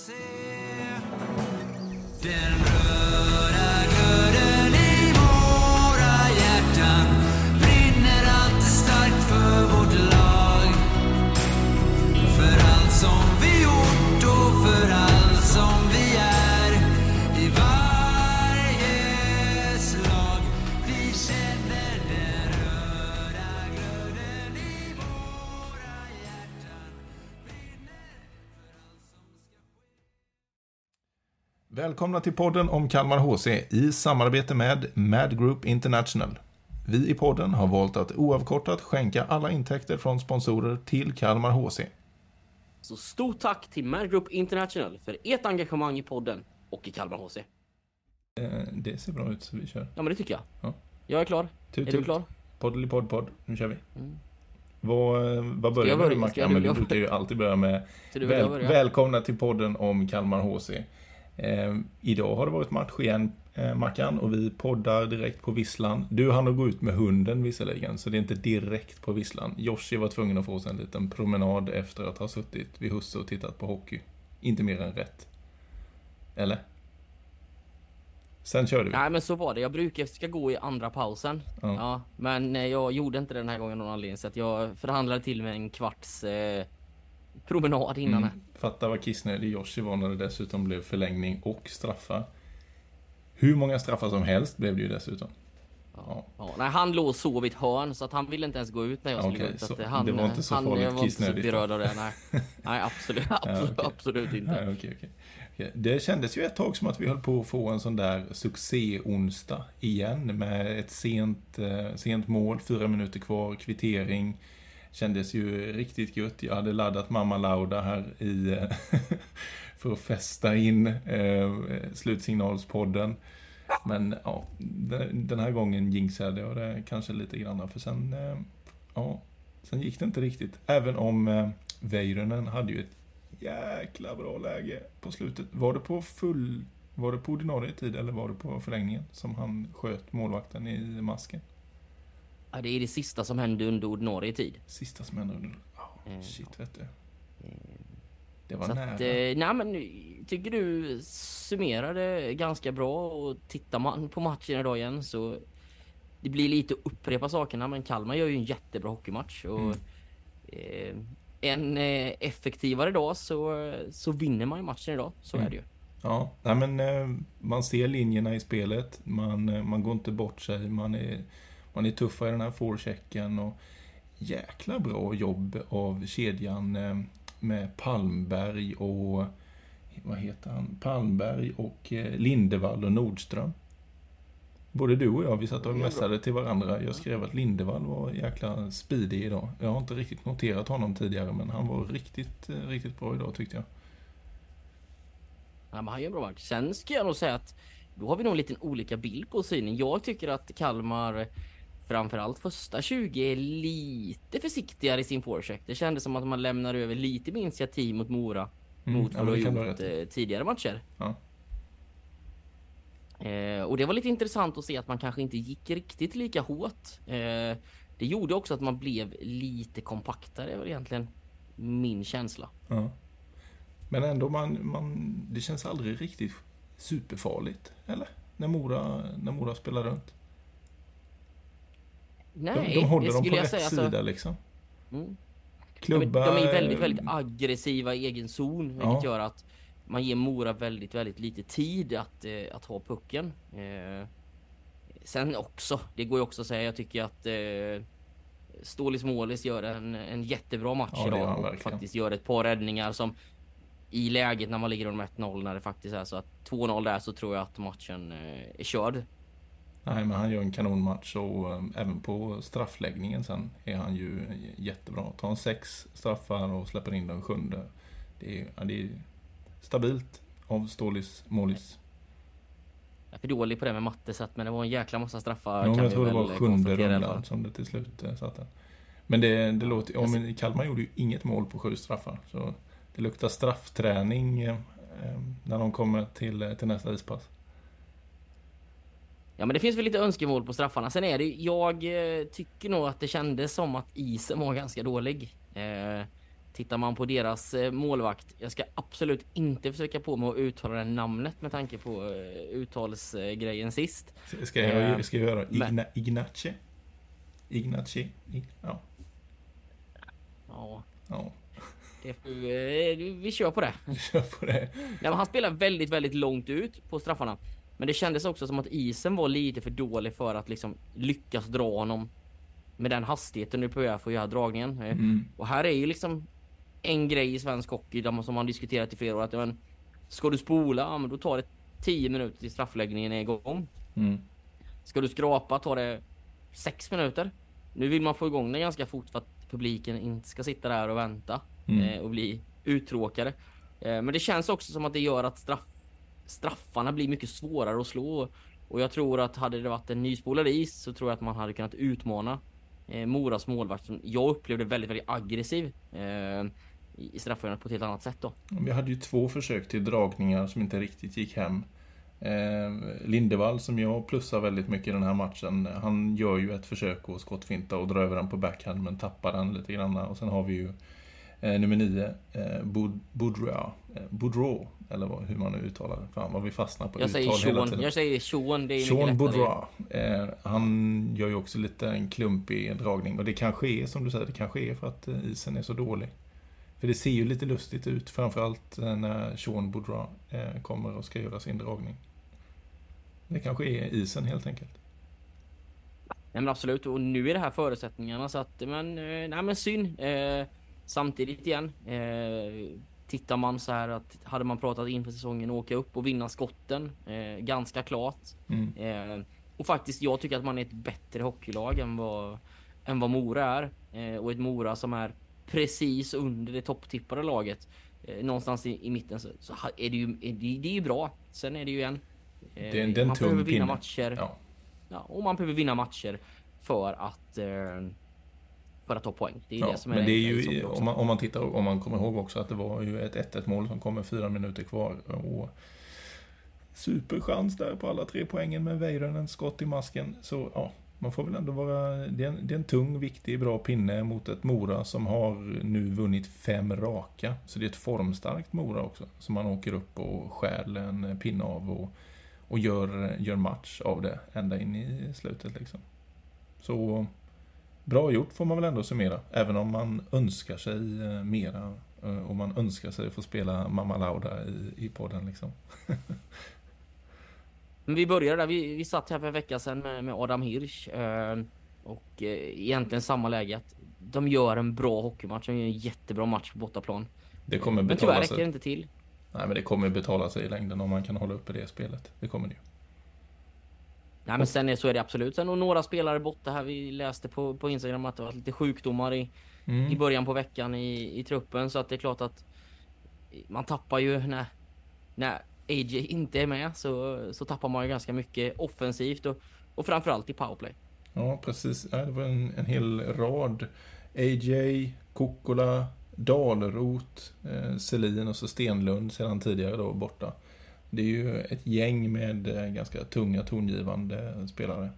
HC. Välkomna till podden om Kalmar HC i samarbete med Mad Group International. Vi i podden har valt att oavkortat skänka alla intäkter från sponsorer till Kalmar HC. Så stort tack till Mad Group International för ert engagemang i podden och i Kalmar HC. Eh, Det ser bra ut så vi kör. Ja men det tycker jag. Ja. Jag är klar. Tut, är tut. du klar? Poddeli-podd, podd. Nu kör vi. Vad, eh, vad börjar vi med du brukar ju alltid börja med väl, börja? Välkomna till podden om Kalmar HC. Eh, idag har det varit match igen, eh, Mackan, och vi poddar direkt på visslan. Du hann att gå ut med hunden visserligen, så det är inte direkt på visslan. Joshi var tvungen att få sig en liten promenad efter att ha suttit vid husse och tittat på hockey. Inte mer än rätt. Eller? Sen körde vi. Nej men så var det. Jag brukar ska gå i andra pausen. Ja. Ja. men eh, jag gjorde inte det den här gången av någon anledning så att jag förhandlade till med en kvarts eh, promenad innan. Mm. Fatta vad kissnödig Joshi var när det dessutom blev förlängning och straffar. Hur många straffar som helst blev det ju dessutom. Ja. Ja, nej, han låg och sov i ett hörn så att han ville inte ens gå ut när jag skulle Okej, gå ut. Så att, han, det var inte så han, farligt jag var inte så berörd av det. Nej, nej absolut, absolut, okej. absolut inte. Nej, okej. Okej. Det kändes ju ett tag som att vi höll på att få en sån där succé-onsdag igen med ett sent, eh, sent mål, fyra minuter kvar, kvittering. Kändes ju riktigt gött. Jag hade laddat Mamma Lauda här i eh, för att fästa in eh, slutsignalspodden. Men ja, den den här gången jinxade jag det kanske lite grann för sen, eh, ja, sen gick det inte riktigt. Även om eh, Väyrynen hade ju ett jäkla bra läge på slutet. Var det på full... Var det på ordinarie tid eller var det på förlängningen som han sköt målvakten i masken? Ja, det är det sista som hände under ordinarie tid. Sista som hände under... Oh, Eh, shit, vet du. Det var Så nära. att, eh, nej men tycker du summerade ganska bra och tittar man på matchen idag igen så det blir lite att upprepa sakerna men Kalmar gör ju en jättebra hockeymatch och Mm. eh, en eh, effektivare dag så, så vinner man ju matchen idag. Så Mm. är det ju. Ja, nej men eh, man ser linjerna i spelet. Man, eh, man går inte bort sig. Man är, man är tuffa i den här forechecken och jäkla bra jobb av kedjan eh, med Palmberg och vad heter han? Palmberg och eh, Lindevall och Nordström. Både du och jag, vi satt och messade till varandra. Jag skrev att Lindevall var jäkla speedig idag. Jag har inte riktigt noterat honom tidigare, men han var riktigt, eh, riktigt bra idag tyckte jag. Ja, men han gör en bra match. Sen ska jag nog säga att då har vi nog en liten olika bild på synen. Jag tycker att Kalmar framförallt första 20 är lite försiktigare i sin forecheck. Det kändes som att man lämnar över lite mer initiativ mot Mora Mm, mot ja, vad men de har gjort eh, tidigare matcher. Ja. Eh, och det var lite intressant att se att man kanske inte gick riktigt lika hårt. Eh, det gjorde också att man blev lite kompaktare, var egentligen min känsla. Ja. Men ändå, man, man, det känns aldrig riktigt superfarligt, eller? När Mora, när Mora spelar runt. Nej, de, de håller dem på rätt säga. alltså. sida liksom. Mm. Klubba... De är ju väldigt, väldigt aggressiva i egen zon, vilket Ja. gör att man ger Mora väldigt, väldigt lite tid att, eh, att ha pucken. Eh, sen också, det går ju också att säga, jag tycker att eh, Stålis Målis gör en, en jättebra match Ja, idag och faktiskt gör ett par räddningar som i läget när man ligger under 1-0 när det faktiskt är så att 2-0 där så tror jag att matchen eh, är körd. Nej, men han gör en kanonmatch och um, även på straffläggningen sen är han ju jättebra. Tar han sex straffar och släpper in den sjunde. Det är, ja, det är stabilt av Stålis Målis. Jag är för dålig på det med matte så att, men det var en jäkla massa straffar. Ja, jag tror det var sjunde rundan som det till slut eh, satte. Men det, det låter... Ja, men Kalmar gjorde ju inget mål på sju straffar. Så det luktar straffträning eh, när de kommer till, eh, till nästa ispass. Ja men det finns väl lite önskemål på straffarna. Sen är det jag eh, tycker nog att det kändes som att isen var ganska dålig. Eh, Tittar man på deras eh, målvakt, jag ska absolut inte försöka på mig att uttala det namnet med tanke på eh, uttalsgrejen sist. Ska jag, ska jag göra Igna, Ignace? Ignace? Ig- Ja. Ja, Ja, vi kör på det. kör på det. Nej, men han spelar väldigt, väldigt långt ut på straffarna. Men det kändes också som att isen var lite för dålig för att liksom lyckas dra honom med den hastigheten nu på för att göra dragningen. Eh, Mm. Och här är ju liksom en grej i svensk hockey som man diskuterat i flera år att men, ska du spola, ja, men då tar det 10 minuter till straffläggningen är igång. Mm. Ska du skrapa tar det 6 minuter. Nu vill man få igång den ganska fort för att publiken inte ska sitta där och vänta Mm. eh, och bli uttråkade. Eh, men det känns också som att det gör att straff, straffarna blir mycket svårare att slå. Och jag tror att hade det varit en nyspolad is så tror jag att man hade kunnat utmana eh, Moras målvakt som jag upplevde väldigt, väldigt aggressiv eh, i straffområdet på ett helt annat sätt då. Vi hade ju två försök till dragningar som inte riktigt gick hem. Eh, Lindevall som jag plussar väldigt mycket i den här matchen. Han gör ju ett försök att skottfinta och dra över den på backhand men tappar den lite grann. Och sen har vi ju eh, nummer nio, eh, Boudreau, eh, Boudreau, eller vad, hur man nu uttalar det. Fan vad vi fastnar på Jag uttal säger hela Sean, tiden. jag säger Sean, det är Sean. Boudreau. Eh, han gör ju också lite en klumpig dragning. Och det kanske är, som du säger, det kanske är för att eh, isen är så dålig. För det ser ju lite lustigt ut, framförallt eh, när Sean Boudreau eh, kommer och ska göra sin dragning. Det kanske är isen helt enkelt. Nej men absolut, och nu är det här förutsättningarna så att, men, eh, nej men synd. Eh, samtidigt igen, eh, tittar man så här att hade man pratat inför säsongen åka upp och vinna skotten, eh, ganska klart. Mm. Eh, och faktiskt, jag tycker att man är ett bättre hockeylag än vad, än vad Mora är. Eh, och ett Mora som är precis under det topptippade laget. Eh, någonstans i, i mitten så, så är det ju är det, det är ju bra. Sen är det ju en... eh, Det är en- det är en man behöver vinna pinne. matcher. Ja. Ja, och man behöver vinna matcher för att eh, för att ta poäng. Det är Ja, det som är men det är ju, också. om man, om man tittar, om man kommer ihåg också att det var ju ett 1-1 mål som kom med fyra minuter kvar. Och superchans där på alla tre poängen med Väyrynen, skott i masken. Så ja, man får väl ändå vara, det är, en, det är en tung, viktig, bra pinne mot ett Mora som har nu vunnit fem raka. Så det är ett formstarkt Mora också. Som man åker upp och stjäl en pinne av och, och gör, gör match av det ända in i slutet liksom. Så bra gjort får man väl ändå summera. Även om man önskar sig eh, mera. eh, Och man önskar sig att få spela Mamma Lauda i, i podden liksom. Vi började där. Vi, vi satt här för en vecka sedan med, med Adam Hirsch. Eh, och eh, egentligen samma läge. Att de gör en bra hockeymatch. De gör en jättebra match på bortaplan. Det kommer Men tyvärr betala räcker det sig. inte till. Nej men det kommer betala sig i längden om man kan hålla uppe det spelet. Det kommer det ju. Nej men sen är, så är det absolut. Sen och några spelare borta här. Vi läste på, på Instagram att det var lite sjukdomar i, i Mm. början på veckan i, i truppen. Så att det är klart att man tappar ju när, när AJ inte är med så, så tappar man ju ganska mycket offensivt och, och framförallt i powerplay. Ja precis. Ja, det var en, en hel rad. AJ, Kokkola, Dalerot, eh, Selin och så Stenlund sedan tidigare då borta. Det är ju ett gäng med eh, ganska tunga tongivande spelare.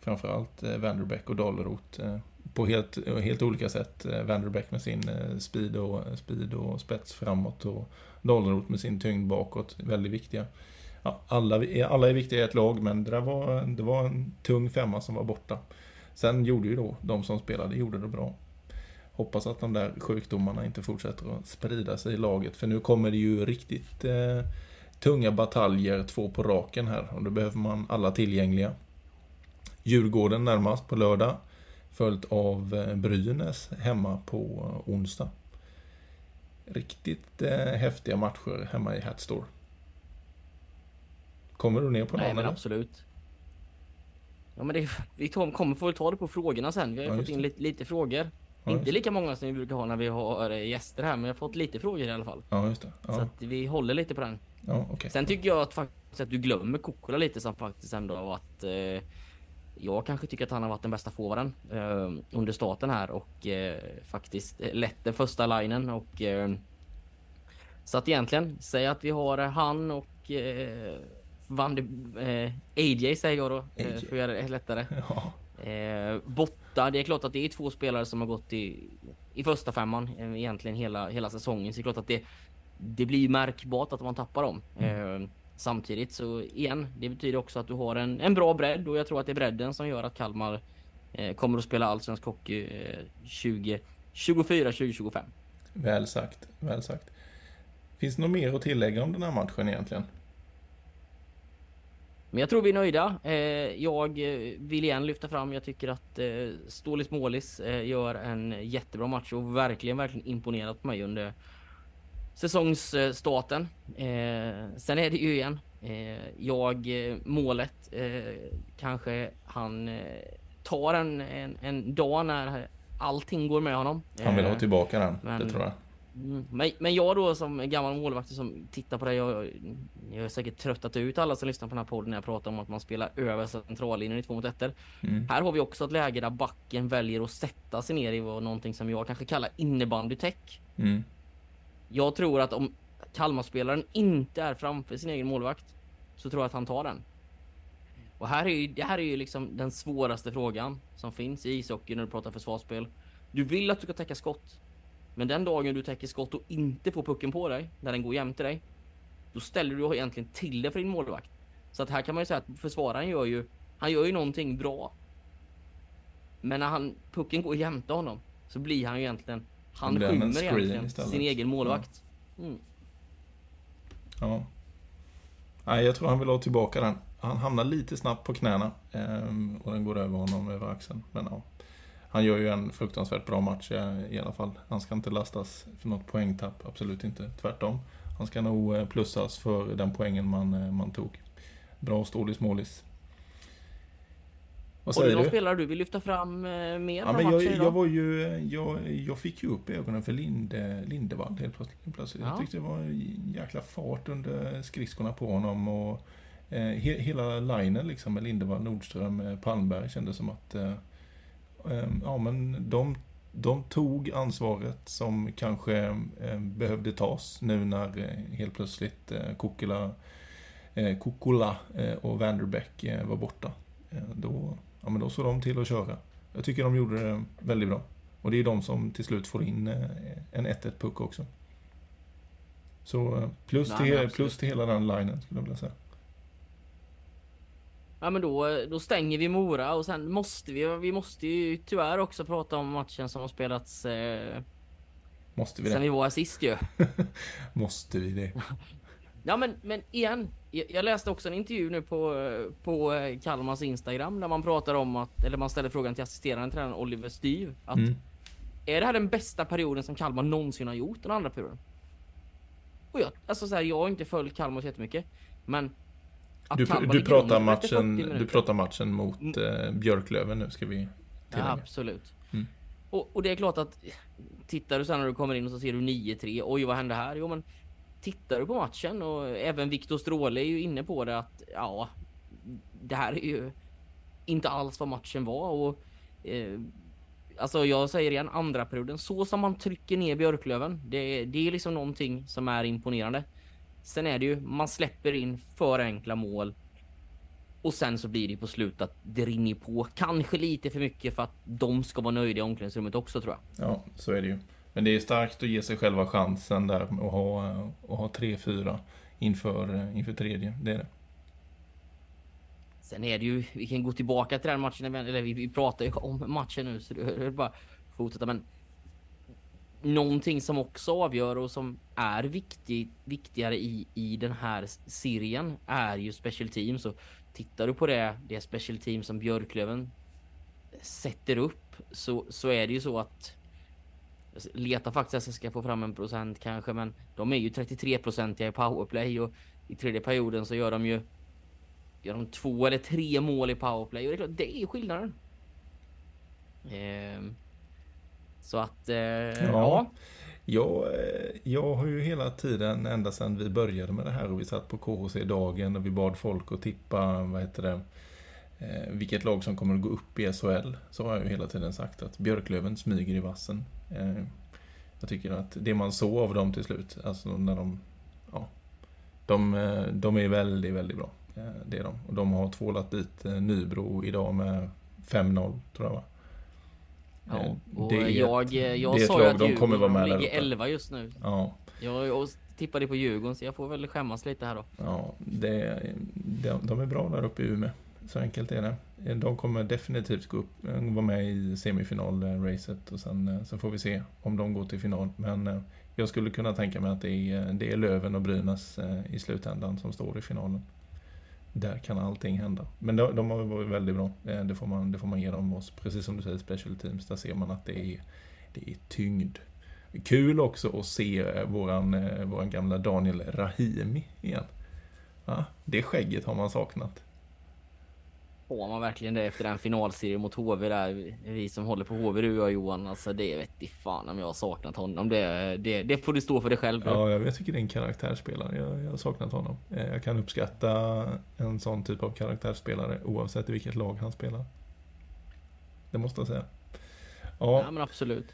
Framförallt eh, Vanderbeck och Dalerot. Eh, på helt, helt olika sätt. Vanderbeck med sin speed och, speed och spets framåt och Dalerot med sin tyngd bakåt. Väldigt viktiga. Ja, alla, alla är viktiga i ett lag men det, där var, det var en tung femma som var borta. Sen gjorde ju då de som spelade gjorde det bra. Hoppas att de där sjukdomarna inte fortsätter att sprida sig i laget för nu kommer det ju riktigt eh, tunga bataljer två på raken här och då behöver man alla tillgängliga. Djurgården närmast på lördag följt av eh, Brynäs hemma på onsdag. Riktigt eh, häftiga matcher hemma i Hatstore. Kommer du ner på Nej någon men eller? absolut. Ja men det, vi kommer få ta det på frågorna sen. Vi har Ja, fått in lite, lite frågor. Ja, Inte lika många som vi brukar ha när vi har eh, gäster här men jag har fått lite frågor i alla fall. Ja, just det. Så Ja, att vi håller lite på den. ja okej. Sen tycker jag att faktiskt att du glömmer Kokkola lite som faktiskt ändå har varit eh, Jag kanske tycker att han har varit den bästa forwarden eh, under starten här och eh, faktiskt lett den första linen och eh, Så att egentligen, säg att vi har han och eh, Van de, eh, AJ säger jag då, eh, AJ. för att göra det lättare. Ja, Eh, Botta, det är klart att det är två spelare som har gått i, i första femman eh, egentligen hela, hela säsongen. Så det är klart att det, det blir märkbart att man tappar dem. Mm. Eh, samtidigt så igen, det betyder också att du har en, en bra bredd och jag tror att det är bredden som gör att Kalmar eh, kommer att spela allsvensk hockey eh, 2024, 2025. Väl sagt, väl sagt. Finns det något mer att tillägga om den här matchen egentligen? Men jag tror vi är nöjda. Eh, jag eh, vill igen lyfta fram, jag tycker att eh, Stålis Målis gör en jättebra match och verkligen, verkligen imponerat på mig under säsongsstarten. Sen är det ju igen, jag, målet, kanske han tar en, en, en dag när allting går med honom. Han vill ha tillbaka den, men- det tror jag. Mm, Men, men jag då som gammal målvakt som tittar på det, jag, jag är säkert tröttat ut alla som lyssnar på den här podden när jag pratar om att man spelar över centrallinjen i två mot ettor. Mm. Här har vi också ett läge där backen väljer att sätta sig ner i vad någonting som jag kanske kallar innebandytäck. Mm. Jag tror att om Kalmarspelaren inte är framför sin egen målvakt så tror jag att han tar den. Och här är ju, det här är ju liksom den svåraste frågan som finns i ishockey när du pratar försvarsspel. Du vill att du ska täcka skott. Men den dagen du täcker skott och inte får pucken på dig, när den går jämte dig, då ställer du egentligen till det för din målvakt. Så att här kan man ju säga att försvararen gör ju, han gör ju någonting bra. Men när han, pucken går jämte honom så blir han ju egentligen, han skymmer egentligen istället. sin egen målvakt. Mm. Ja. Nej, jag tror han vill ha tillbaka den. Han hamnar lite snabbt på knäna ehm, och den går över honom över axeln. Men ja, han gör ju en fruktansvärt bra match eh, i alla fall. Han ska inte lastas för något poängtapp, absolut inte. Tvärtom. Han ska nog eh, plussas för den poängen man, eh, man tog. Bra Stålis Målis. Vad säger någon du? spelare du vill lyfta fram mer Ja, men jag, jag var ju, jag, jag fick ju upp ögonen för Linde, Lindevall helt plötsligt. Ja. Jag tyckte det var en jäkla fart under skridskorna på honom och eh, he, hela linen liksom med Lindevall, Nordström, Palmberg kändes som att eh, ja, men de, de tog ansvaret som kanske eh, behövde tas nu när eh, helt plötsligt eh, Kokkola, eh, eh, och Vanderbeck var borta. Eh, då, ja, men då såg de till att köra. Jag tycker de gjorde det väldigt bra. Och det är de som till slut får in en 1-1 puck också. Så plus, Nej, till, plus till hela den linen skulle jag vilja säga. Ja men då, då stänger vi Mora och sen måste vi, vi måste ju tyvärr också prata om matchen som har spelats eh, Måste vi sen vi det? var här sist ju. Måste vi det? Ja men, men igen, jag läste också en intervju nu på, på eh, Kalmars Instagram där man pratar om att, eller man ställer frågan till assisterande tränaren Oliver Styv att Mm. är det här den bästa perioden som Kalmar någonsin har gjort den andra perioden? Och jag, alltså så här, jag har inte följt Kalmar så jättemycket, men Du, du, pratar under efter 40 matchen, du pratar matchen mot eh, Björklöven nu ska vi Ja, tillägga. absolut. Mm. Och, och det är klart att tittar du sen när du kommer in och så ser du 9-3. Oj, vad hände här? Jo, men tittar du på matchen och även Viktor Stråle är ju inne på det att ja, det här är ju inte alls vad matchen var och eh, alltså jag säger igen andra perioden så som man trycker ner Björklöven. Det, det är liksom någonting som är imponerande. Sen är det ju man släpper in för enkla mål och sen så blir det på slut att det rinner på. Kanske lite för mycket för att de ska vara nöjda i omklädningsrummet också tror jag. Ja, så är det ju. Men det är starkt att ge sig själva chansen där och ha, och ha 3-4 inför, inför tredje. Det är det. Sen är det ju, vi kan gå tillbaka till den matchen, eller vi, vi pratar ju om matchen nu så det är bara fortsätta men Någonting som också avgör och som är viktig, viktigare i, i den här serien är ju special teams. Och tittar du på det, det special team som Björklöven sätter upp så, så är det ju så att leta letar faktiskt att jag ska få fram en procent kanske men de är ju 33 procentiga i powerplay och i tredje perioden så gör de ju Gör de två eller tre mål i powerplay och det är klart, det är skillnaden. Ehm, så att, eh, ja. Jag, eh, jag har ju hela tiden, ända sedan vi började med det här och vi satt på KHC-dagen och vi bad folk att tippa, vad heter det, eh, vilket lag som kommer att gå upp i SHL. Så har jag ju hela tiden sagt att Björklöven smyger i vassen. Eh, jag tycker att det man såg av dem till slut, alltså när de, ja, de, eh, de är väldigt, väldigt bra. Eh, Det är de. Och de har tvålat dit Nybro idag med 5-0, tror jag va? Ja, Eh, och det jag, jag det sa ju att de kommer vara med ligger uppe. 11 just nu. Ja, Jag tippade på Djurgården så jag får väl skämmas lite här då. ja det, de, de är bra där uppe i Umeå. Så enkelt är det. De kommer definitivt gå upp, vara med i semifinalracet och sen eh, så får vi se om de går till final. Men eh, jag skulle kunna tänka mig att det är, det är Löven och Brynäs i slutändan som står i finalen. Där kan allting hända. Men de, de har varit väldigt bra. Eh, det får, man, det får man ge dem oss. Precis som du säger, special teams. Där ser man att det är, det är tyngd. Kul också att se eh, våran, eh, våran gamla Daniel Rahimi igen. Ja, det skägget har man saknat. Får man verkligen det efter den finalserien mot HV där? Vi som håller på HV du och Johan, alltså det vet i fan om jag har saknat honom. Det, det, det får du stå för dig själv. Ja, jag tycker det är en karaktärsspelare. Jag, jag har saknat honom. Eh, Jag kan uppskatta en sån typ av karaktärsspelare oavsett i vilket lag han spelar. Det måste jag säga. Ja, Ja, men absolut.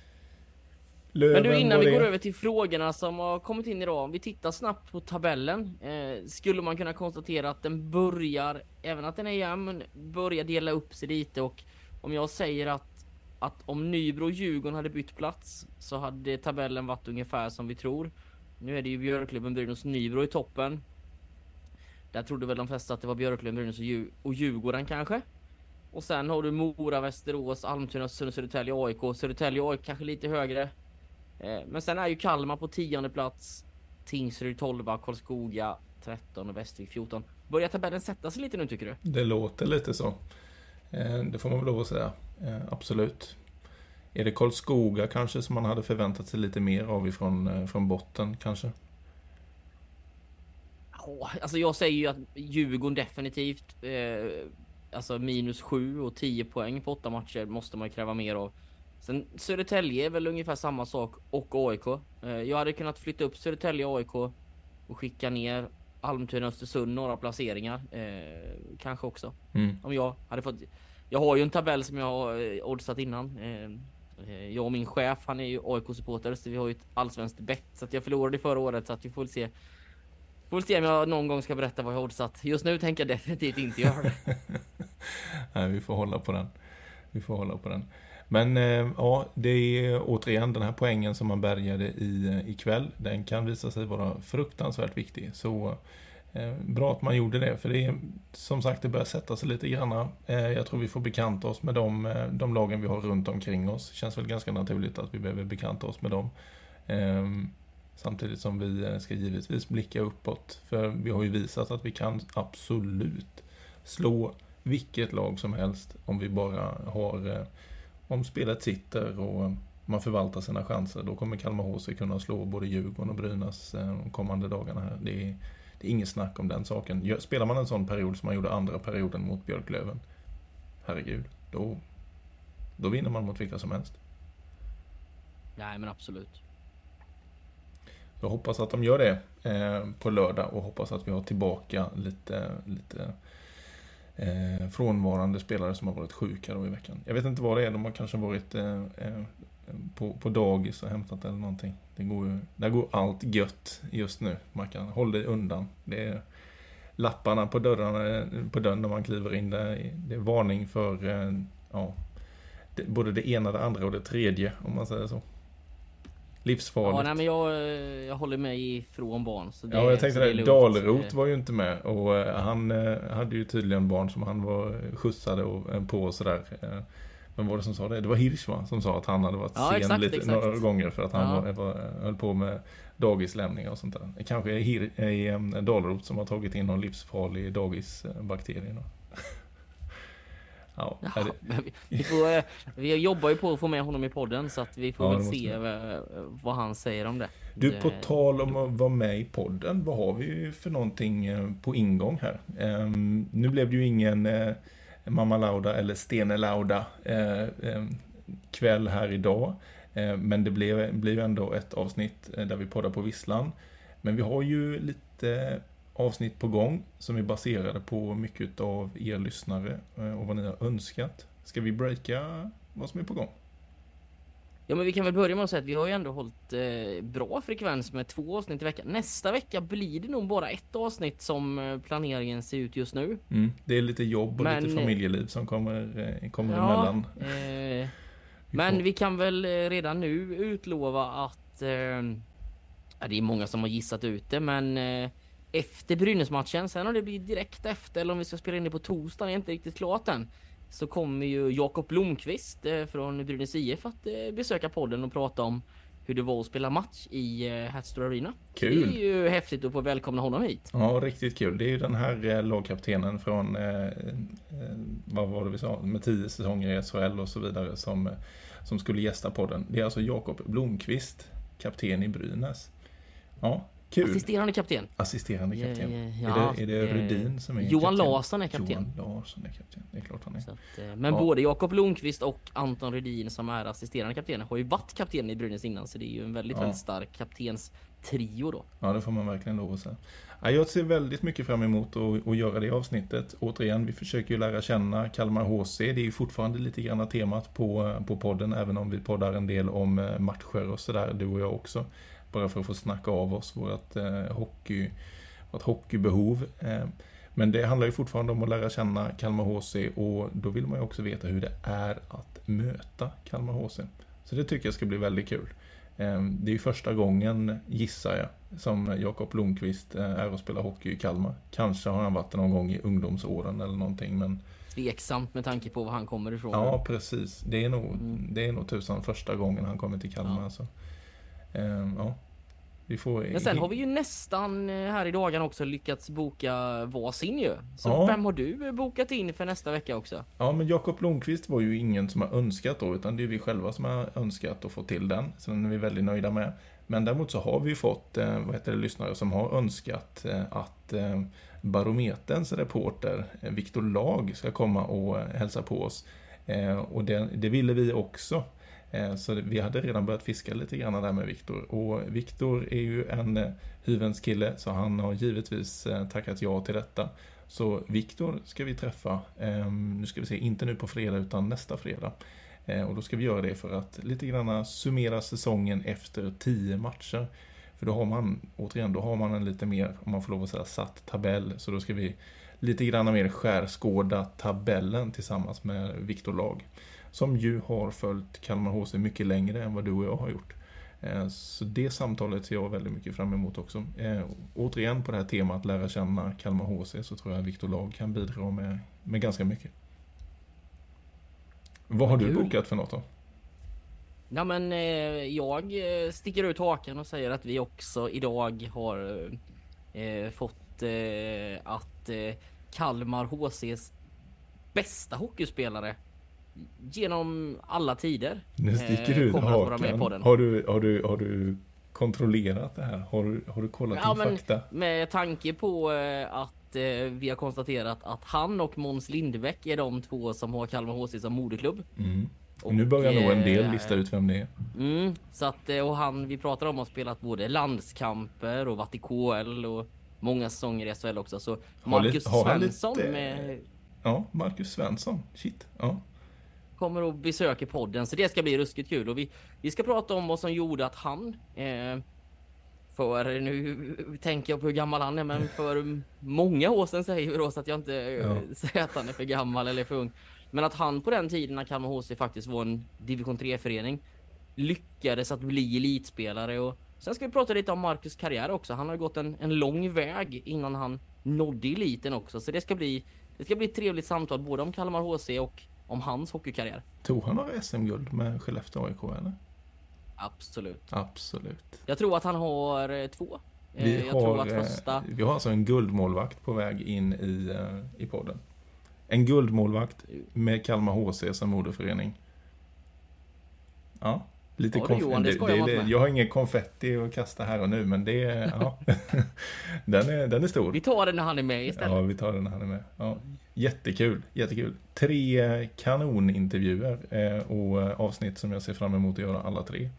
Löven Men du innan vi går över till frågorna som har kommit in idag. Om vi tittar snabbt på tabellen. Eh, skulle man kunna konstatera att den börjar, även att den är jämn, börjar dela upp sig lite och om jag säger att att om Nybro och Djurgården hade bytt plats så hade tabellen varit ungefär som vi tror. Nu är det ju Björklöven, Brynäs, Nybro i toppen. Där trodde väl de flesta att det var Björklöven, Brynäs och, Djur- och Djurgården kanske. Och sen har du Mora, Västerås, Almtuna, Södertälje, AIK. Södertälje AIK kanske lite högre. Eh, Men sen är ju Kalmar på tionde plats. Tingsryd 12, Karlskoga 13 och Västervik 14. Börjar tabellen sätta sig lite nu tycker du? Det låter lite så. Eh, Det får man väl lov att säga. Eh, Absolut. Är det Karlskoga kanske som man hade förväntat sig lite mer av ifrån från botten kanske? Alltså jag säger ju att Djurgården definitivt. Eh, alltså minus 7 och 10 poäng på åtta matcher måste man kräva mer av. Sen Södertälje är väl ungefär samma sak och AIK. Eh, jag hade kunnat flytta upp Södertälje och AIK och skicka ner Almtuna Östersund några placeringar. Eh, kanske också. Mm. Om jag hade fått. Jag har ju en tabell som jag har eh, oddsat innan. Eh, eh, jag och min chef, han är ju AIK-supporter så vi har ju ett allsvenskt bett. Så att jag förlorade förra året så att vi får väl se. Får väl se om jag någon gång ska berätta vad jag har oddsat. Just nu tänker jag definitivt inte göra det. Nej, vi får hålla på den. Vi får hålla på den. Men eh, ja, det är återigen den här poängen som man bärgade i, eh, ikväll. Den kan visa sig vara fruktansvärt viktig. Så eh, bra att man gjorde det. För det är som sagt, det börjar sätta sig lite granna. Eh, jag tror vi får bekanta oss med de, eh, de lagen vi har runt omkring oss. Känns väl ganska naturligt att vi behöver bekanta oss med dem. Eh, samtidigt som vi eh, ska givetvis blicka uppåt. För vi har ju visat att vi kan absolut slå vilket lag som helst om vi bara har eh, om spelet sitter och man förvaltar sina chanser. Då kommer Kalmar HC kunna slå både Djurgården och Brynäs eh, de kommande dagarna här. Det är, det är inget snack om den saken. Spelar man en sån period som man gjorde andra perioden mot Björklöven, herregud, då, då vinner man mot vilka som helst. Nej men absolut. Jag hoppas att de gör det eh, på lördag och hoppas att vi har tillbaka lite, lite eh, frånvarande spelare som har varit sjuka då i veckan. Jag vet inte vad det är, de har kanske varit eh, eh, på, på dagis och hämtat eller någonting. Det går ju, där går allt gött just nu, Mackan. Håll dig undan. Det är lapparna på dörrarna, eh, på dörren när man kliver in där. Det är varning för eh, ja, det, både det ena, det andra och det tredje, om man säger så. Livsfarligt. Ja, nej, men jag, eh, jag håller mig ifrån barn. Så det, Ja, jag tänkte det. är lugnt. Dalerot var ju inte med och eh, han eh, hade ju tydligen barn som han var skjutsade och, på och sådär. Men vad var det som sa det? Det var Hirsch va? Som sa att han hade varit Ja, sen exakt, lite, exakt. några gånger för att han Ja. var, var, höll på med dagislämningar och sånt där. Det kanske är, Dalerot som har tagit in någon livsfarlig dagisbakterie. då. Ja, vi, får, eh, vi jobbar ju på att få med honom i podden så att vi får Ja, väl se vi. vad, vad han säger om det. Du, på tal om att vara med i podden, vad har vi för någonting eh, på ingång här? Ehm, nu blev det ju ingen eh, Mamma Lauda eller Stene Lauda eh, eh, kväll här idag. Eh, men det blev, blev ändå ett avsnitt eh, där vi poddar på Visslan. Men vi har ju lite avsnitt på gång som är baserade på mycket av er lyssnare eh, och vad ni har önskat. Ska vi breaka vad som är på gång? Ja men vi kan väl börja med att säga att vi har ju ändå hållit eh, bra frekvens med två avsnitt i veckan. Nästa vecka blir det nog bara ett avsnitt som eh, planeringen ser ut just nu. Mm, det är lite jobb och Men- lite familjeliv som kommer, eh, kommer Ja, emellan. eh, Men vi kan väl redan nu utlova att det är många som har gissat ut det, men efter Brynäs-matchen, sen om det blir direkt efter eller om vi ska spela in det på torsdagen är inte riktigt klart än. Så kommer ju Jakob Blomqvist eh, från Brynäs IF att eh, besöka podden och prata om hur det var att spela match i eh, Hatstore Arena. Kul. Det är ju häftigt att få välkomna honom hit. Ja, riktigt kul. Det är ju den här lagkaptenen från, eh, vad var det vi sa, med tio säsonger i SHL och så vidare som, som skulle gästa podden. Det är alltså Jakob Blomqvist, kapten i Brynäs. Ja, kul. Assisterande kapten. Assisterande kapten. Ja, ja, är, det, är det Rudin som är Johan kapten? Larsson är kapten. Johan Larsson är kapten, det är klart han är. Att, eh, men Ja. både Jakob Blomqvist och Anton Rudin som är assisterande kapten har ju varit kapten i Brynäs innan så det är ju en väldigt, Ja. väldigt stark kaptens trio då. Ja, det får man verkligen lov att säga. Ja, jag ser väldigt mycket fram emot att, att göra det avsnittet. Återigen, vi försöker ju lära känna Kalmar HC. Det är ju fortfarande lite grann temat på, på podden, även om vi poddar en del om eh, matcher och sådär, du och jag också. Bara för att få snacka av oss vårt, eh, hockey, vårt hockeybehov. Eh, men det handlar ju fortfarande om att lära känna Kalmar HC och då vill man ju också veta hur det är att möta Kalmar HC. Så det tycker jag ska bli väldigt kul. Eh, Det är ju första gången, gissar jag, som Jakob Blomqvist eh, är och spelar hockey i Kalmar. Kanske har han varit det någon gång i ungdomsåren eller någonting, men Tveksamt med tanke på var han kommer ifrån. ja, precis. Det är nog, Mm. det är nog tusan första gången han kommer till Kalmar. Ja. Så. Eh, ja. Vi får... Men sen har vi ju nästan eh, här i dagen också lyckats boka varsin ju. Så Ja. vem har du eh, bokat in för nästa vecka också? Ja, men Jakob Blomqvist var ju ingen som har önskat då, utan det är vi själva som har önskat att få till den. Så den är vi väldigt nöjda med. Men däremot så har vi fått, eh, vad heter det, lyssnare som har önskat att Barometerns reporter Viktor Lag ska komma och hälsa på oss. Och det, det ville vi också. Eh, så vi hade redan börjat fiska lite grann där med Viktor. Och Viktor är ju en eh, hyvens kille, så han har givetvis eh, tackat ja till detta. Så Viktor ska vi träffa, ehm, nu ska vi se, inte nu på fredag utan nästa fredag. Och då ska vi göra det för att lite grann summera säsongen efter tio matcher. För då har man, återigen, då har man en lite mer, om man får lov att säga, satt tabell. Så då ska vi lite grann mer skärskåda tabellen tillsammans med Viktor Lag. Som ju har följt Kalmar HC mycket längre än vad du och jag har gjort. Eh, Så det samtalet ser jag väldigt mycket fram emot också. Eh, Återigen på det här temat lära känna Kalmar HC så tror jag att Viktor Lag kan bidra med, med ganska mycket. Vad har du bokat för något då? Ja men eh, jag sticker ut hakan och säger att vi också idag har eh, fått eh, att eh, Kalmar HCs bästa hockeyspelare genom alla tider Nu sticker eh, du ut hakan. Har du, har, du, har du kontrollerat det här? Har du, har du kollat Ja, din fakta? Med tanke på eh, att eh, vi har konstaterat att han och Måns Lindbäck är de två som har Kalmar HC som moderklubb. Mm. Och, nu börjar nog en del lista ut vem det är. Mm, så att, och han, vi pratar om har spelat både landskamper och varit i KL och många säsonger i SHL också. Så Marcus har Svensson lite- med, Ja, Marcus Svensson. Shit. Ja. Kommer och besöker podden. Så det ska bli ruskigt kul. Och vi, vi ska prata om vad som gjorde att han eh, för nu tänker jag på hur gammal han är, men för många år sedan säger vi då så att jag inte Ja. säger att han är för gammal eller för ung. Men att han på den tiden när Kalmar HC faktiskt var en division 3-förening lyckades att bli elitspelare och sen ska vi prata lite om Marcus karriär också. Han har gått en, en lång väg innan han nådde eliten också, så det ska bli det ska bli ett trevligt samtal både om Kalmar HC och om hans hockeykarriär. Tog han några SM-guld med Skellefteå AIK eller? Absolut. Absolut. Jag tror att han har eh, två. Eh, Vi jag tror har, att eh, första... vi har alltså en guldmålvakt på väg in i, i podden. En guldmålvakt med Kalmar HC som moderförening. Ja, lite Ja, du, Johan, det ska jag med. Jag har ingen konfetti att kasta här och nu, men det är, ja. den, är, den är stor. Vi tar det när han är med istället. Ja, vi tar den när han är med. Ja, jättekul, jättekul. Tre kanonintervjuer eh, och eh, avsnitt som jag ser fram emot att göra alla tre.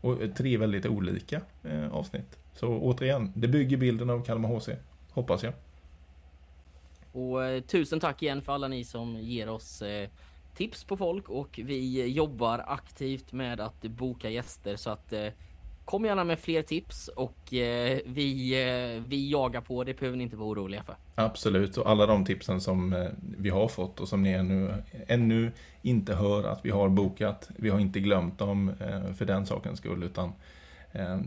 Och eh, tre väldigt olika eh, avsnitt. Så återigen, det bygger bilden av Kalmar HC. Hoppas jag. Och eh, tusen tack igen för alla ni som ger oss tips på folk och vi jobbar aktivt med att boka gäster så att eh, kom gärna med fler tips och eh, vi, eh, vi jagar på. Det behöver ni inte vara oroliga för. Absolut, och alla de tipsen som eh, vi har fått och som ni ännu, ännu inte hör att vi har bokat. Vi har inte glömt dem eh, för den sakens skull, utan eh,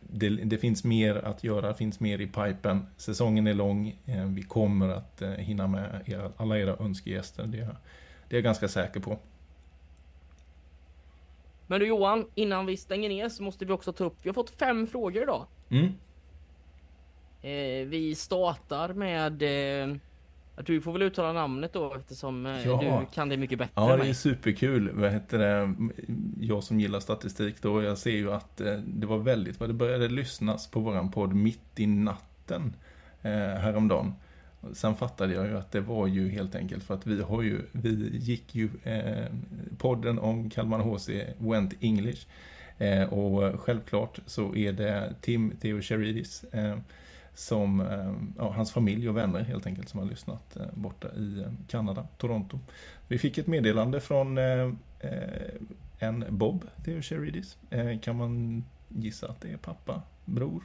det, det, finns mer att göra, det finns mer i pipen. Säsongen är lång, eh, vi kommer att eh, hinna med era, alla era önskegäster. Det, det är jag ganska säker på. Men du Johan, innan vi stänger ner så måste vi också ta upp, vi har fått fem frågor idag. Mm. Eh, vi startar med, eh, du får väl uttala namnet då eftersom eh, ja. du kan det mycket bättre Ja, det är superkul. Vad heter det? Jag som gillar statistik då, jag ser ju att eh, det var väldigt, det började lyssnas på våran podd mitt i natten eh, häromdagen. Sen fattade jag ju att det var ju helt enkelt för att vi har ju, vi gick ju eh, podden om Kalmar HC Went English. Eh, och självklart så är det Tim Theo Cheridis eh, som, eh, ja, hans familj och vänner helt enkelt som har lyssnat eh, borta i eh, Kanada, Toronto. Vi fick ett meddelande från en Bob Theo Cheridis. kan man gissa att det är pappa, bror?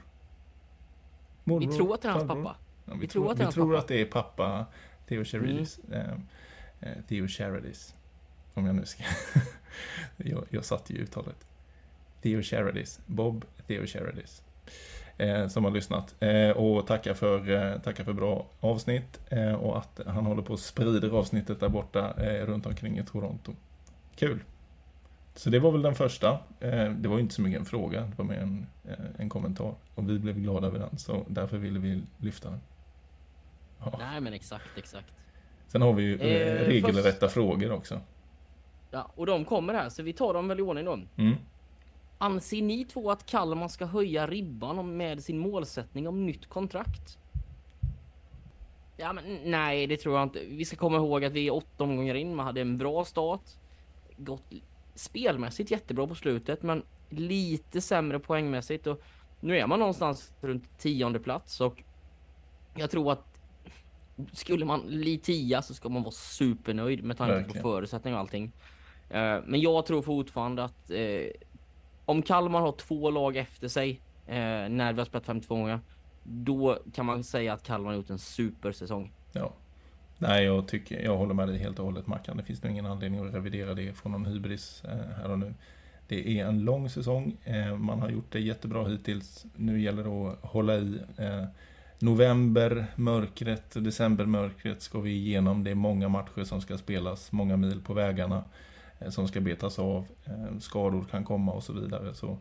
Morbror, Vi tror att det är hans pappa. Vi, vi, tror, att, vi tror att det är pappa Theo Charidis. Mm. Eh, eh, Theo Charidis. Om jag nu ska... jag, jag satte ju uttalet. Theo Charidis. Bob Theo Charidis. Eh, som har lyssnat. Eh, och tackar för, eh, tackar för bra avsnitt. Eh, och att han håller på och sprider avsnittet där borta runt omkring i Toronto. Kul! Så det var väl den första. Det var inte så mycket en fråga, det var mer en, en kommentar. Och vi blev glada över den, så därför ville vi lyfta den. Ja. Nej men exakt, exakt. Sen har vi ju eh, regelrätta först... frågor också. Ja, och de kommer här, så vi tar dem väl i ordning då. Mm. Anser ni två att Kalmar ska höja ribban med sin målsättning om nytt kontrakt? Ja, men nej, det tror jag inte. Vi ska komma ihåg att vi är åtta omgångar in. Man hade en bra start. Gått spelmässigt jättebra på slutet, men lite sämre poängmässigt och nu är man någonstans runt tionde plats och jag tror att skulle man bli tia så ska man vara supernöjd med tanke Verkligen. på förutsättningar och allting. Uh, men jag tror fortfarande att uh, om Kalmar har två lag efter sig uh, när vi har spelat 52 gånger, då kan man säga att Kalmar har gjort en supersäsong. Ja. Nej, jag, tycker, jag håller med dig helt och hållet Mackan. Det finns nog ingen anledning att revidera det från någon hybris här och nu. Det är en lång säsong. Man har gjort det jättebra hittills. Nu gäller det att hålla i november, mörkret, decembermörkret ska vi igenom. Det är många matcher som ska spelas, många mil på vägarna eh, som ska betas av. Eh, skador kan komma och så vidare. Så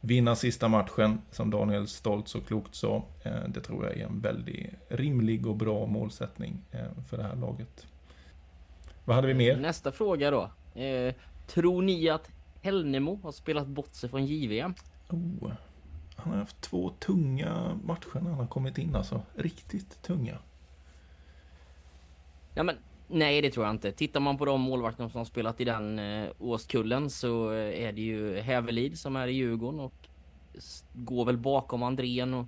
vinna sista matchen, som Daniel Stolt så klokt sa, eh, det tror jag är en väldigt rimlig och bra målsättning för det här laget. Vad hade vi mer? Nästa fråga då. tror ni att Helnemo har spelat bort sig från JVM? Oh. Han har haft två tunga matcher när han har kommit in alltså. Riktigt tunga. Ja men nej det tror jag inte. Tittar man på de målvakter som har spelat i den eh, årskullen så eh, är det ju Hävelid som är i Djurgården och går väl bakom Andrén och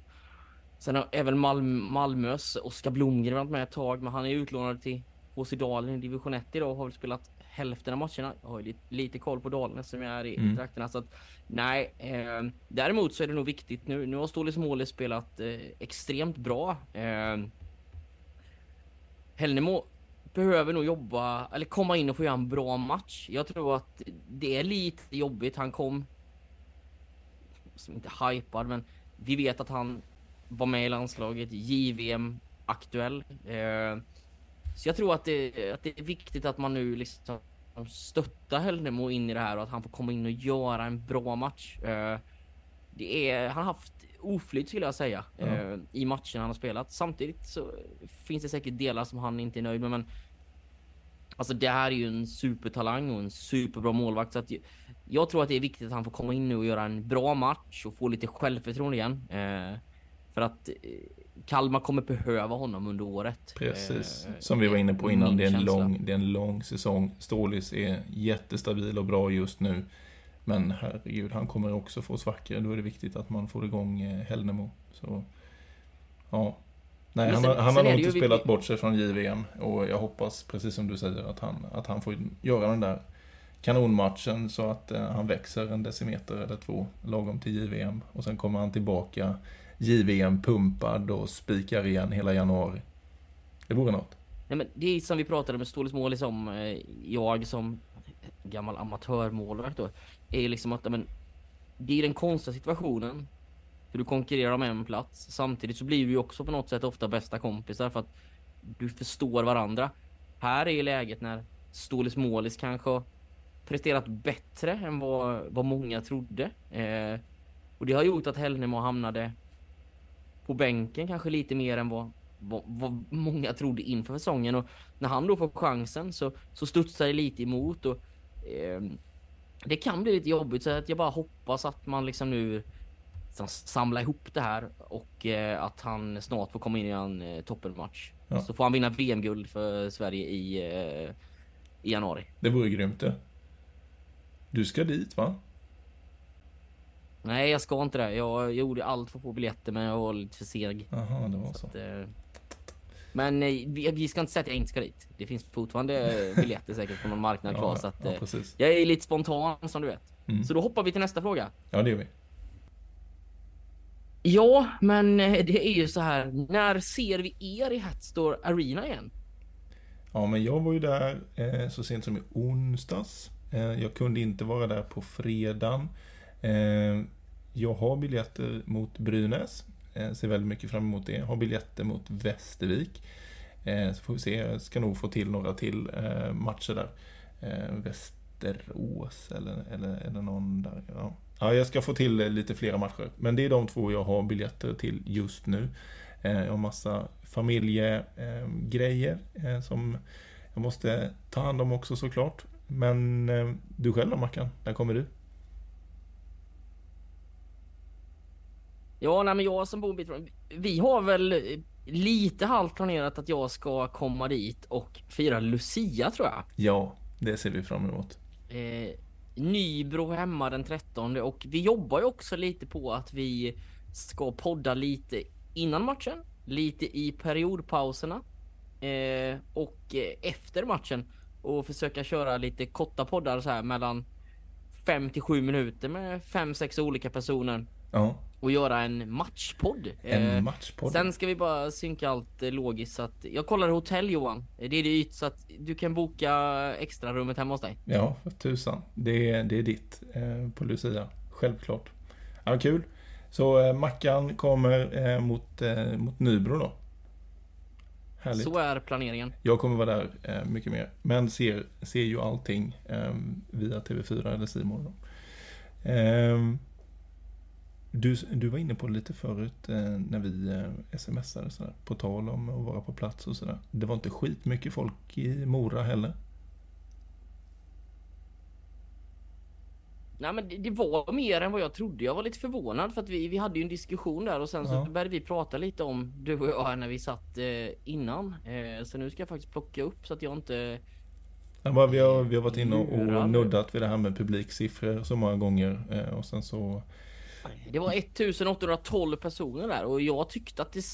sen är väl Malm Malmös Oskar Blomgren varit med ett tag men han är utlånad till HC Dalen i division 1 idag och har väl spelat hälften av matcherna. Jag har ju lite, lite koll på Dalen som jag är i mm. trakterna. Så att, nej, eh, däremot så är det nog viktigt nu. Nu har Stålis Målis spelat eh, extremt bra. Eh, Hällnemo behöver nog jobba eller komma in och få göra en bra match. Jag tror att det är lite jobbigt. Han kom som inte hypad, men vi vet att han var med i landslaget, JVM aktuell. Eh, så jag tror att det, att det är viktigt att man nu liksom stöttar Hällnemo in i det här och att han får komma in och göra en bra match. Uh, det är, han har haft oflyt skulle jag säga uh, i matcherna han har spelat. Samtidigt så finns det säkert delar som han inte är nöjd med men Alltså det här är ju en supertalang och en superbra målvakt så att jag tror att det är viktigt att han får komma in nu och göra en bra match och få lite självförtroende igen. Uh, för att Kalmar kommer behöva honom under året. Precis, eh, som vi var inne på innan. Det är, en lång, det är en lång säsong. Stålis är jättestabil och bra just nu. Men herregud, han kommer också få svackor. Då är det viktigt att man får igång eh, Hällnemo. Så, ja. Nej, sen, han, han har nog inte spelat bort sig från JVM. Och jag hoppas, precis som du säger, att han, att han får göra den där kanonmatchen så att eh, han växer en decimeter eller två lagom till JVM. Och sen kommer han tillbaka JVM pumpad och spikar igen hela januari. Det vore något. Nej, men det är som vi pratade med Stålis Målis om, liksom, eh, jag som gammal amatörmålvakt då, är ju liksom att men, det är den konstiga situationen. För du konkurrerar om en plats. Samtidigt så blir du ju också på något sätt ofta bästa kompisar för att du förstår varandra. Här är ju läget när Stålis Målis kanske har presterat bättre än vad, vad många trodde. Eh, och det har gjort att Hällnemo hamnade på bänken kanske lite mer än vad, vad, vad många trodde inför säsongen. Och när han då får chansen så, så studsar det lite emot. Och, eh, det kan bli lite jobbigt så att jag bara hoppas att man liksom nu samlar ihop det här och eh, att han snart får komma in i en eh, toppenmatch. Ja. Så får han vinna VM-guld för Sverige i, eh, i januari. Det vore grymt det. Du ska dit va? Nej, jag ska inte det. Jag, gjorde allt för att få biljetter, men jag var lite för seg. Jaha, det var så. Att, eh, men eh, vi, vi ska inte säga att jag inte ska dit. Det finns fortfarande biljetter säkert på någon marknad kvar. så att, ja, eh, jag är lite spontan som du vet. Mm. Så då hoppar vi till nästa fråga. Ja, det gör vi. Ja, men det är ju så här. När ser vi er i Hatstore Arena igen? Ja, men jag var ju där eh, så sent som i onsdags. Eh, jag kunde inte vara där på fredagen. Eh, jag har biljetter mot Brynäs. Eh, ser väldigt mycket fram emot det. Har biljetter mot Västervik. Eh, så får vi se. Jag ska nog få till några till eh, matcher där. Eh, Västerås eller, eller, eller någon där. Ja. ja, jag ska få till eh, lite flera matcher. Men det är de två jag har biljetter till just nu. Eh, jag har massa familjegrejer som jag måste ta hand om också såklart. Men du själv då Mackan? När kommer du? Ja, nej, men jag som bor en bit från... Vi har väl eh, lite halvt planerat att jag ska komma dit och fira Lucia tror jag. Ja, det ser vi fram emot. Eh, Nybro hemma den 13 och vi jobbar ju också lite på att vi ska podda lite innan matchen, lite i periodpauserna eh, och eh, efter matchen och försöka köra lite korta poddar så här mellan 5 till 7 minuter med 5-6 olika personer Ja, och göra en matchpodd. en Eh, matchpodd. Sen ska vi bara synka allt eh, logiskt så att jag kollar hotell Johan. Eh, Det är dyrt så att du kan boka extra rummet hemma hos dig. Ja, för tusan. Det är, det är ditt eh, på Lucia. Självklart. Ja, kul. Så eh, Mackan kommer eh, mot, eh, mot Nybro då. Härligt. Så är planeringen. Jag kommer vara där eh, mycket mer. Men ser, ser ju allting eh, via TV4 eller då. Ehm, du, du var inne på det lite förut eh, när vi eh, smsade sådär, på tal om att vara på plats och sådär. Det var inte skitmycket folk i Mora heller. Nej men det, det var mer än vad jag trodde. Jag var lite förvånad för att vi, vi hade ju en diskussion där och sen så Ja. började vi prata lite om du och jag när vi satt eh, innan. Eh, så nu ska jag faktiskt plocka upp så att jag inte... Ja, vi, har, vi har varit inne Lurar. och nuddat vid det här med publiksiffror så många gånger. Och sen så... Det var 1812 personer där och jag tyckte att det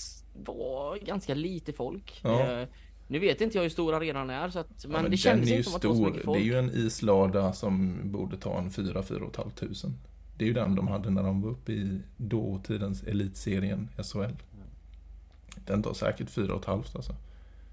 var ganska lite folk. Ja. Eh, nu vet inte jag hur stor arenan är så att, men, ja, det kändes inte som att det var så mycket Det folk. är ju en islada som borde ta en 4-4 500. Det är ju den de hade när de var uppe i dåtidens elitserien SHL. Den tar säkert 4 500 alltså.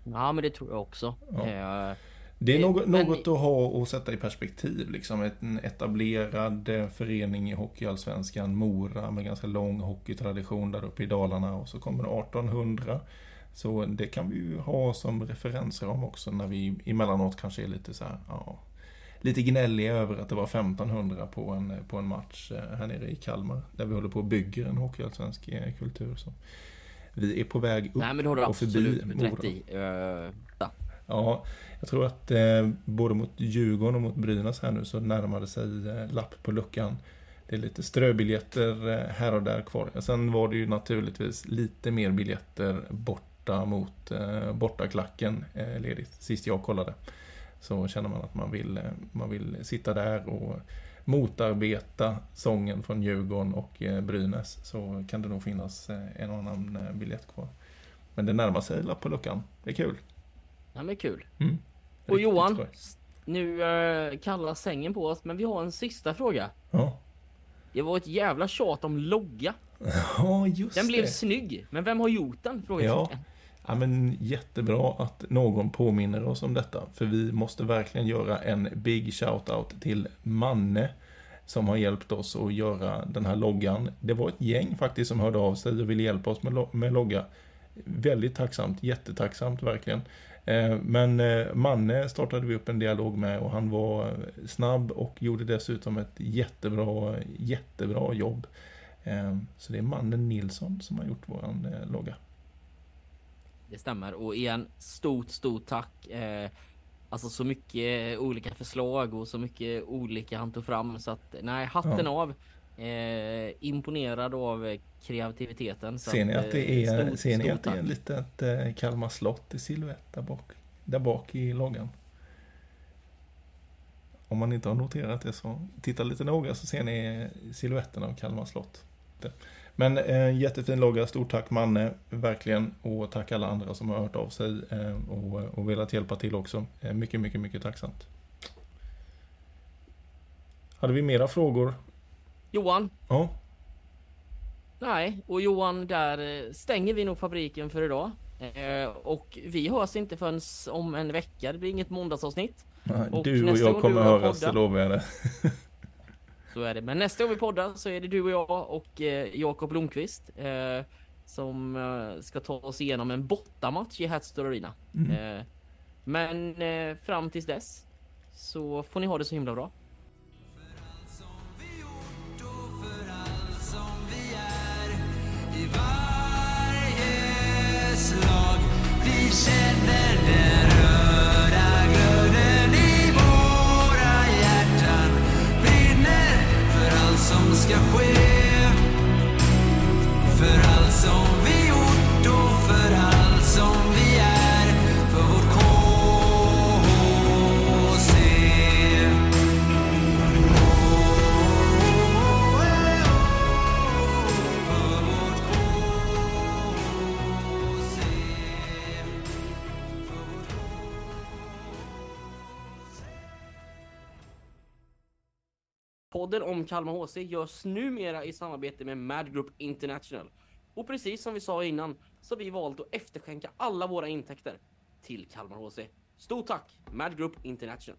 Ja men det tror jag också. Ja. Eh, Det är något, något att ha och sätta i perspektiv. Liksom en etablerad eh, förening i Hockeyallsvenskan, Mora, med ganska lång hockeytradition där uppe i Dalarna. Och så kommer det 1800. Så det kan vi ju ha som referensram också när vi emellanåt kanske är lite så här, ja, lite gnälliga över att det var 1500 på en, på en match eh, här nere i Kalmar. Där vi håller på och bygger en hockeyallsvensk eh, kultur. Så vi är på väg upp nej men det du och förbi absolut rätt Mora. i. Eh, ja. Jag tror att eh, både mot Djurgården och mot Brynäs här nu så närmar det sig eh, lapp på luckan. Det är lite ströbiljetter eh, här och där kvar. Sen var det ju naturligtvis lite mer biljetter borta mot eh, bortaklacken eh, ledigt. Sist jag kollade. Så känner man att man vill, eh, man vill sitta där och motarbeta sången från Djurgården och eh, Brynäs så kan det nog finnas eh, en och annan eh, biljett kvar. Men det närmar sig lapp på luckan. Det är kul ja men kul. Mm. Och Riktigt Johan, skoj. nu uh, kallas sängen på oss, men vi har en sista fråga. Ja, Det var ett jävla tjat om logga. ja just Den blev det. snygg, men vem har gjort den? Ja. Frågetecken. ja, men jättebra att någon påminner oss om detta. För vi måste verkligen göra en big shout-out till Manne som har hjälpt oss att göra den här loggan. Det var ett gäng faktiskt som hörde av sig och ville hjälpa oss med, lo- med logga. Väldigt tacksamt, jättetacksamt verkligen. Eh, Men eh, Manne startade vi upp en dialog med och han var snabb och gjorde dessutom ett jättebra, jättebra jobb. Eh, Så det är mannen Nilsson som har gjort våran eh, logga. Det stämmer och igen stort stort tack. Alltså så mycket olika förslag och så mycket olika han tog fram så att nej hatten Ja. av. Eh, imponerad av eh, kreativiteten. Ser ni att det eh, är, stort, ser ni att det är en litet eh, Kalmar slott i silhuett där bak? Där bak i loggan. Om man inte har noterat det så titta lite noga så ser ni siluetten av Kalmar slott. Men eh, jättefin logga, stort tack Manne, verkligen. Och tack alla andra som har hört av sig eh, och, och velat hjälpa till också. Eh, mycket, mycket, mycket tacksamt. Hade vi mera frågor? Johan, Ja, nej och Johan där eh, stänger vi nog fabriken för idag. Eh, och vi hörs inte förrän om en vecka. Det blir inget måndagsavsnitt. Nej, Och du och jag kommer höras, det lovar jag det. Så är det. Men nästa gång vi poddar så är det du och jag och eh, Jakob Blomqvist eh, som ska ta oss igenom en bortamatch i Hatstore Arena. Mm. Men fram tills dess så får ni ha det så himla bra. Vi känner Podden om Kalmar HC görs numera i samarbete med Mad Group International. Och precis som vi sa innan så har vi valt att efterskänka alla våra intäkter till Kalmar HC. Stort tack Mad Group International!